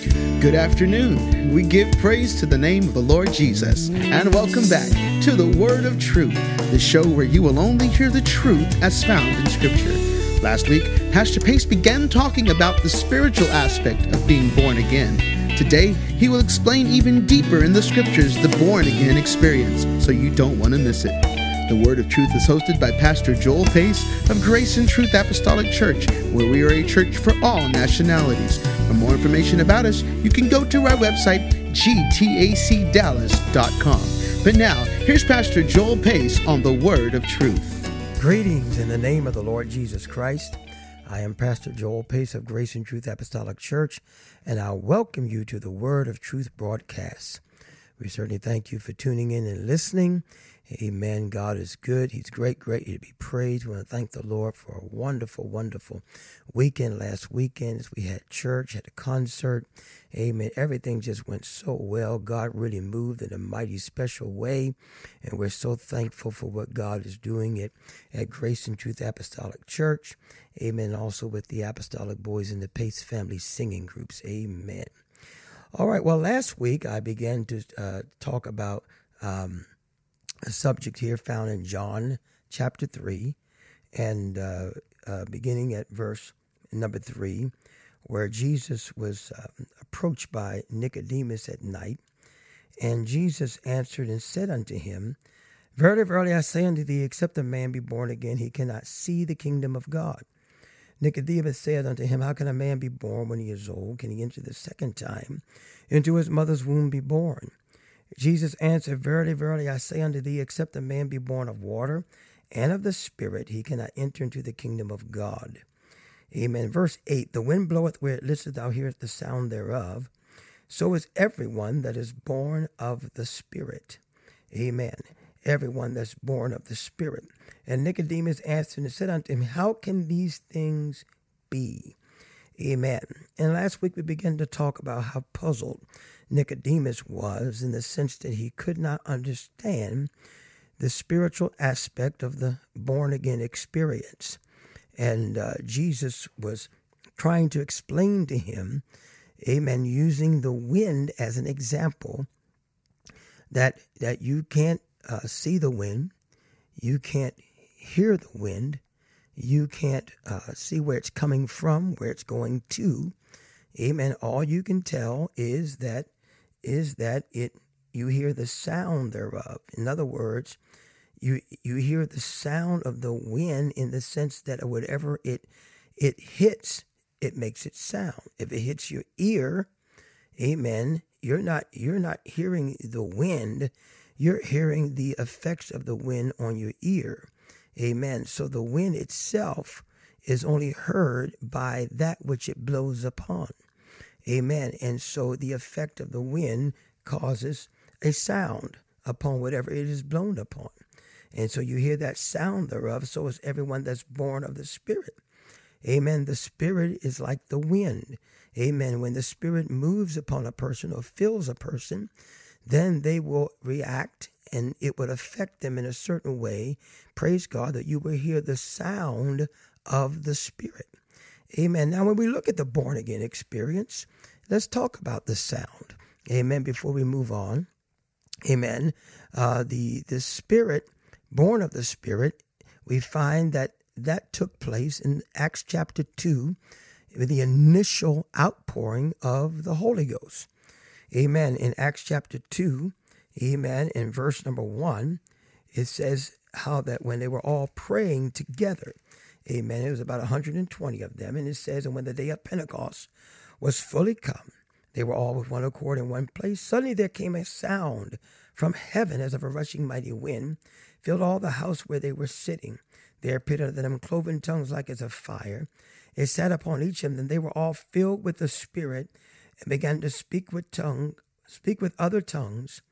Good afternoon. We give praise to the name of the Lord Jesus and welcome back to the Word of Truth, the show where you will only hear the truth as found in Scripture. Last week, Pastor Pace began talking about the spiritual aspect of being born again. Today, he will explain even deeper in the Scriptures the born again experience, so you don't want to miss it. The Word of Truth is hosted by Pastor Joel Pace of Grace and Truth Apostolic Church, where we are a church for all nationalities. For more information about us, you can go to our website, gtacdallas.com. But now, here's Pastor Joel Pace on the Word of Truth. Greetings in the name of the Lord Jesus Christ. I am Pastor Joel Pace of Grace and Truth Apostolic Church, and I welcome you to the Word of Truth broadcast. We certainly thank you for tuning in and listening. Amen. God is good. He's great, great to be praised. We want to thank the Lord for a wonderful, wonderful weekend. Last weekend, we had church, had a concert. Amen. Everything just went so well. God really moved in a mighty special way. And we're so thankful for what God is doing at, at Grace and Truth Apostolic Church. Amen. Also with the Apostolic Boys in the Pace Family singing groups. Amen. All right. Well, last week I began to uh, talk about um, a subject here found in John chapter 3 and uh, uh, beginning at verse number 3, where Jesus was uh, approached by Nicodemus at night. And Jesus answered and said unto him, Verily, verily, I say unto thee, except a man be born again, he cannot see the kingdom of God. Nicodemus said unto him, How can a man be born when he is old? Can he enter the second time into his mother's womb be born? Jesus answered, Verily, verily, I say unto thee, except a man be born of water and of the Spirit, he cannot enter into the kingdom of God. Amen. Verse 8 The wind bloweth where it listeth, thou hearest the sound thereof. So is everyone that is born of the Spirit. Amen. Everyone that's born of the Spirit. And Nicodemus answered and said unto him, How can these things be? Amen. And last week we began to talk about how puzzled Nicodemus was in the sense that he could not understand the spiritual aspect of the born again experience. And uh, Jesus was trying to explain to him, amen, using the wind as an example, that, that you can't uh, see the wind, you can't hear the wind, you can't uh, see where it's coming from, where it's going to. Amen. All you can tell is that is that it you hear the sound thereof. In other words, you you hear the sound of the wind in the sense that whatever it it hits, it makes it sound. If it hits your ear, amen, you're not you're not hearing the wind, you're hearing the effects of the wind on your ear. Amen. So the wind itself is only heard by that which it blows upon. Amen. And so the effect of the wind causes a sound upon whatever it is blown upon. And so you hear that sound thereof. So is everyone that's born of the Spirit. Amen. The Spirit is like the wind. Amen. When the Spirit moves upon a person or fills a person, then they will react and it would affect them in a certain way. Praise God that you will hear the sound of the Spirit. Amen. Now, when we look at the born again experience, let's talk about the sound. Amen. Before we move on, Amen. Uh, the the Spirit, born of the Spirit, we find that that took place in Acts chapter two, with the initial outpouring of the Holy Ghost. Amen. In Acts chapter two, Amen. In verse number one, it says how that when they were all praying together, Amen. It was about 120 of them. And it says, And when the day of Pentecost was fully come, they were all with one accord in one place. Suddenly there came a sound from heaven as of a rushing mighty wind, filled all the house where they were sitting. There appeared unto them cloven tongues like as of fire. It sat upon each of them. And they were all filled with the Spirit and began to speak with tongue, speak with other tongues,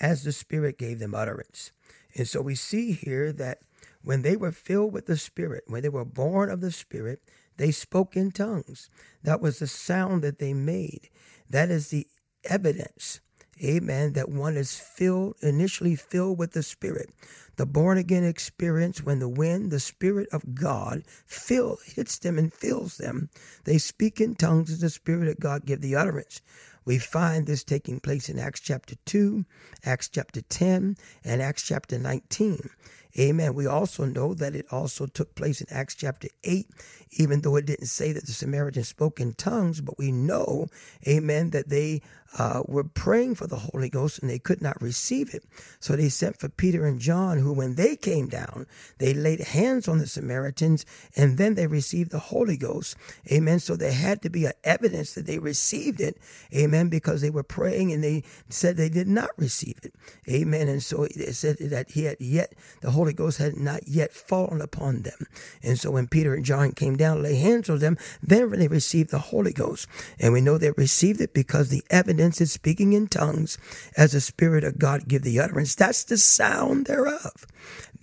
as the Spirit gave them utterance. And so we see here that when they were filled with the Spirit, when they were born of the Spirit, they spoke in tongues. That was the sound that they made. That is the evidence, amen, that one is filled, initially filled with the Spirit. The born again experience, when the wind, the Spirit of God, fill, hits them and fills them, they speak in tongues as the Spirit of God give the utterance. We find this taking place in Acts chapter 2, Acts chapter 10, and Acts chapter 19. Amen. We also know that it also took place in Acts chapter 8, even though it didn't say that the Samaritans spoke in tongues, but we know, amen, that they uh, were praying for the Holy Ghost and they could not receive it. So they sent for Peter and John, who, when they came down, they laid hands on the Samaritans and then they received the Holy Ghost. Amen. So there had to be a evidence that they received it. Amen. Because they were praying and they said they did not receive it. Amen. And so it said that he had yet, the Holy Ghost had not yet fallen upon them. And so when Peter and John came down, lay hands on them, then they received the Holy Ghost. And we know they received it because the evidence is speaking in tongues as the Spirit of God give the utterance. That's the sound thereof.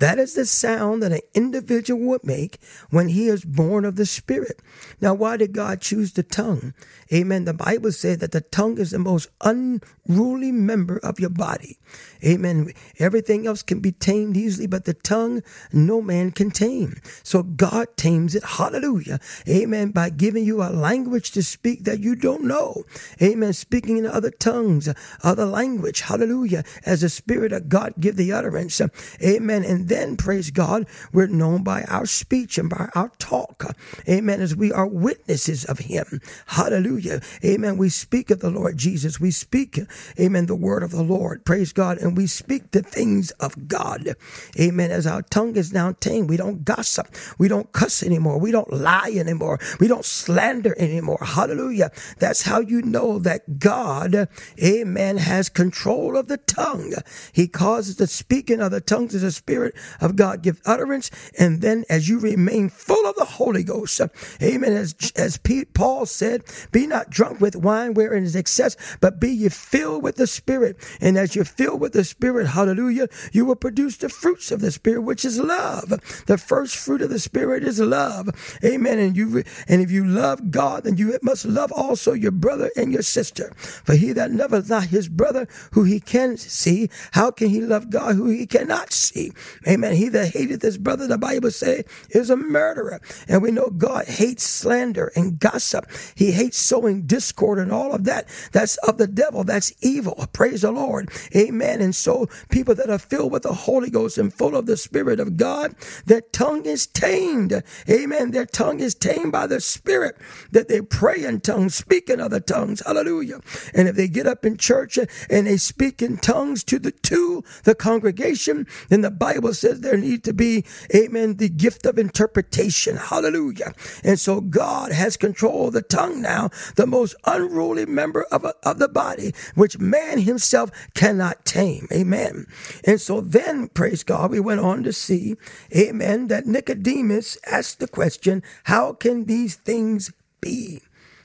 That is the sound that an individual would make when he is born of the Spirit. Now, why did God choose the tongue? Amen. The Bible said that the tongue is the most unruly member of your body. Amen. Everything else can be tamed easily, but the tongue no man can tame. So God tames it. Hallelujah. Amen. By giving you a language to speak that you don't know. Amen. Speaking in other tongues, other language. Hallelujah. As the Spirit of God give the utterance. Amen. And then, praise God, we're known by our speech and by our talk. Amen. As we are witnesses of Him. Hallelujah. Amen. We speak of the Lord Jesus. We speak, amen, the word of the Lord. Praise God. And we speak the things of God. Amen. As our tongue is now tamed, we don't gossip. We don't cuss anymore. We don't lie anymore. We don't slander anymore. Hallelujah. That's how you know that God, amen, has control of the tongue. He causes the speaking of the tongues as a spirit of God give utterance. And then as you remain full of the Holy Ghost, uh, amen, as, as Pete, Paul said, be not drunk with wine wherein is excess, but be ye filled with the Spirit. And as you're filled with the Spirit, hallelujah, you will produce the fruits of the Spirit, which is love. The first fruit of the Spirit is love. Amen. And you and if you love God, then you must love also your brother and your sister. For he that loveth not his brother who he can see, how can he love God who he cannot see? Amen. He that hateth his brother, the Bible say, is a murderer. And we know God hates slander and gossip. He hates sowing discord and all of that. That's of the devil. That's evil. Praise the Lord. Amen. And so people that are filled with the Holy Ghost and full of the Spirit of God, their tongue is tamed. Amen. Their tongue is tamed by the Spirit that they pray in tongues, speak in other tongues. Hallelujah. And if they get up in church and they speak in tongues to the to the congregation, then the Bible says there need to be, amen, the gift of interpretation. Hallelujah. And so God has control of the tongue now, the most unruly member of, a, of the body, which man himself cannot tame. Amen. And so then, praise God, we went on to see, amen, that Nicodemus asked the question, how can these things be?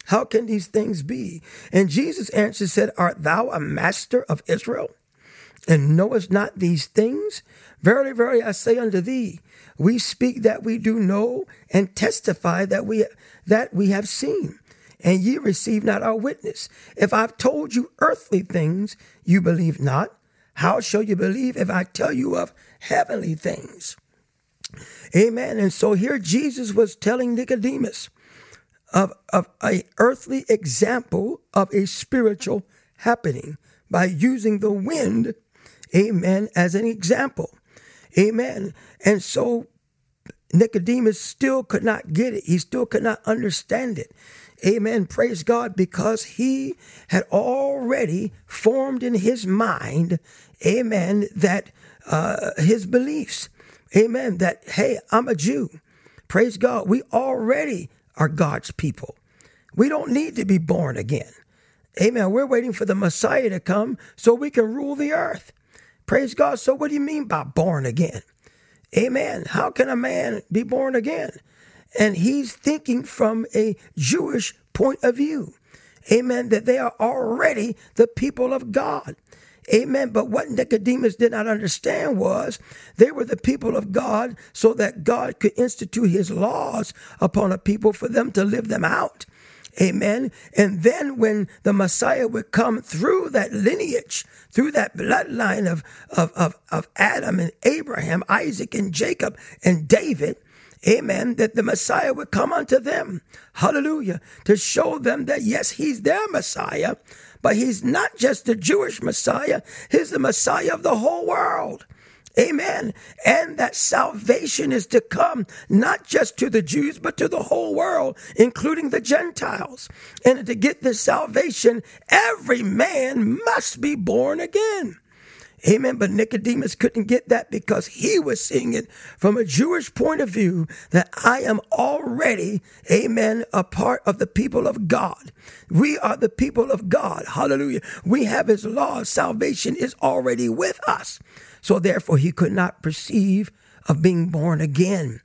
How can these things be? And Jesus answered, said, Art thou a master of Israel? And knowest not these things? Verily, verily, I say unto thee, we speak that we do know and testify that we that we have seen, and ye receive not our witness. If I've told you earthly things, you believe not. How shall you believe if I tell you of heavenly things? Amen. And so here Jesus was telling Nicodemus of, of a earthly example of a spiritual happening by using the wind, amen, as an example. Amen. And so Nicodemus still could not get it. He still could not understand it. Amen. Praise God because he had already formed in his mind, amen, that uh, his beliefs, amen, that, hey, I'm a Jew. Praise God. We already are God's people. We don't need to be born again. Amen. We're waiting for the Messiah to come so we can rule the earth. Praise God. So, what do you mean by born again? Amen. How can a man be born again? And he's thinking from a Jewish point of view. Amen. That they are already the people of God. Amen. But what Nicodemus did not understand was they were the people of God so that God could institute his laws upon a people for them to live them out. Amen. And then when the Messiah would come through that lineage, through that bloodline of, of, of, of Adam and Abraham, Isaac and Jacob and David, amen, that the Messiah would come unto them. Hallelujah. To show them that yes, he's their Messiah, but he's not just the Jewish Messiah, he's the Messiah of the whole world. Amen. And that salvation is to come not just to the Jews, but to the whole world, including the Gentiles. And to get this salvation, every man must be born again. Amen. But Nicodemus couldn't get that because he was seeing it from a Jewish point of view that I am already, amen, a part of the people of God. We are the people of God. Hallelujah. We have his law. Salvation is already with us. So therefore, he could not perceive of being born again.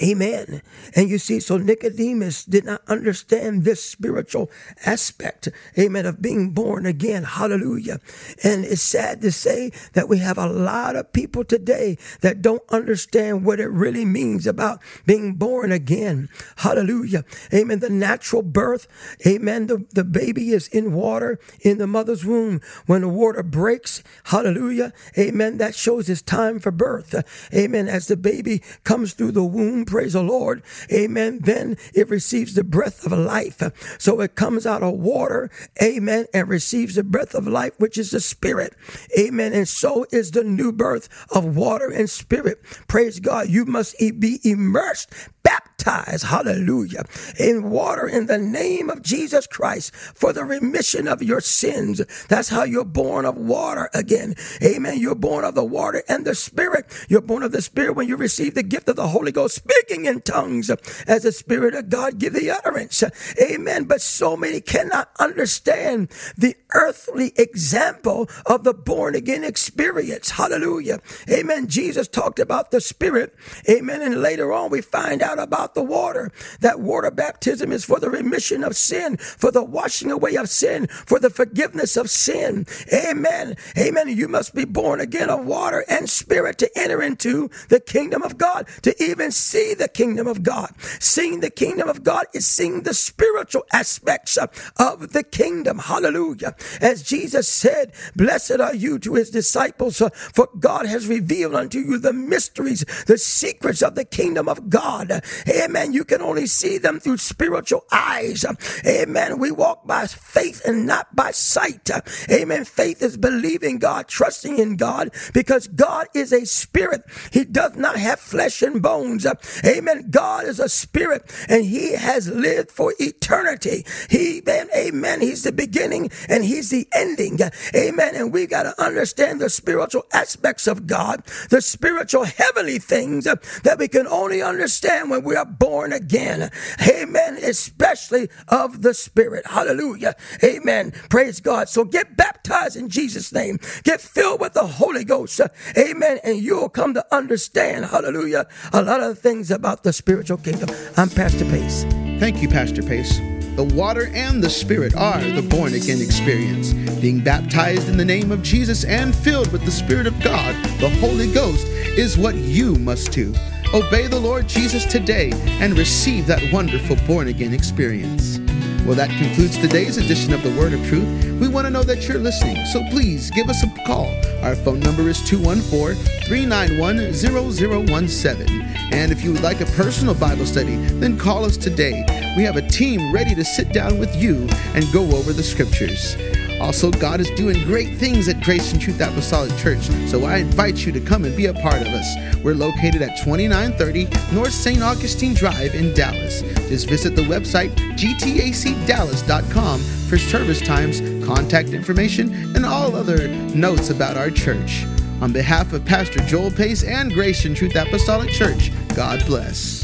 Amen. And you see, so Nicodemus did not understand this spiritual aspect, amen, of being born again. Hallelujah. And it's sad to say that we have a lot of people today that don't understand what it really means about being born again. Hallelujah. Amen. The natural birth, amen. The, the baby is in water in the mother's womb. When the water breaks, hallelujah, amen, that shows it's time for birth. Amen. As the baby comes through the praise the Lord, amen, then it receives the breath of life. So it comes out of water, amen, and receives the breath of life, which is the spirit, amen. And so is the new birth of water and spirit. Praise God. You must be immersed, baptized, hallelujah, in water in the name of Jesus Christ for the remission of your sins. That's how you're born of water again. Amen. You're born of the water and the spirit. You're born of the spirit when you receive the gift of the Holy Ghost, speaking in tongues as the spirit of God give the utterance. Amen. But so many cannot understand the earthly example of the born again experience. Hallelujah. Amen. Jesus talked about the spirit. Amen. And later on we find out about the water. That water baptism is for the remission of sin, for the washing away of sin, for the forgiveness of sin. Amen. Amen. You must be born again of water and spirit to enter into the kingdom of God, to even see the kingdom of God. Seeing the kingdom of God is seeing the spiritual aspects of the kingdom. Hallelujah. As Jesus said, Blessed are you to his disciples, for God has revealed unto you the mysteries, the secrets of the kingdom of God. Amen. You can only see them through spiritual eyes. Amen. We walk by faith and not by sight. Amen. Faith is believing God, trusting in God, because God is a spirit. He does not have flesh and bones. Amen. God is a spirit and he has lived for eternity. He, man, amen. He's the beginning and he's the ending. Amen. And we got to understand the spiritual aspects of God, the spiritual heavenly things that we can only understand when we are born again. Amen. Especially of the Spirit. Hallelujah. Amen. Praise God. So get baptized in Jesus' name. Get filled with the Holy Ghost. Amen. And you'll come to understand, hallelujah, a lot of things about the spiritual kingdom. I'm Pastor Pace. Thank you, Pastor Pace. The water and the Spirit are the born again experience. Being baptized in the name of Jesus and filled with the Spirit of God, the Holy Ghost, is what you must do. Obey the Lord Jesus today and receive that wonderful born again experience. Well, that concludes today's edition of the Word of Truth. We want to know that you're listening, so please give us a call. Our phone number is 214 391 0017. And if you would like a personal Bible study, then call us today. We have a team ready to sit down with you and go over the scriptures. Also, God is doing great things at Grace and Truth Apostolic Church, so I invite you to come and be a part of us. We're located at 2930 North St. Augustine Drive in Dallas. Just visit the website gtacdallas.com for service times, contact information, and all other notes about our church. On behalf of Pastor Joel Pace and Grace and Truth Apostolic Church, God bless.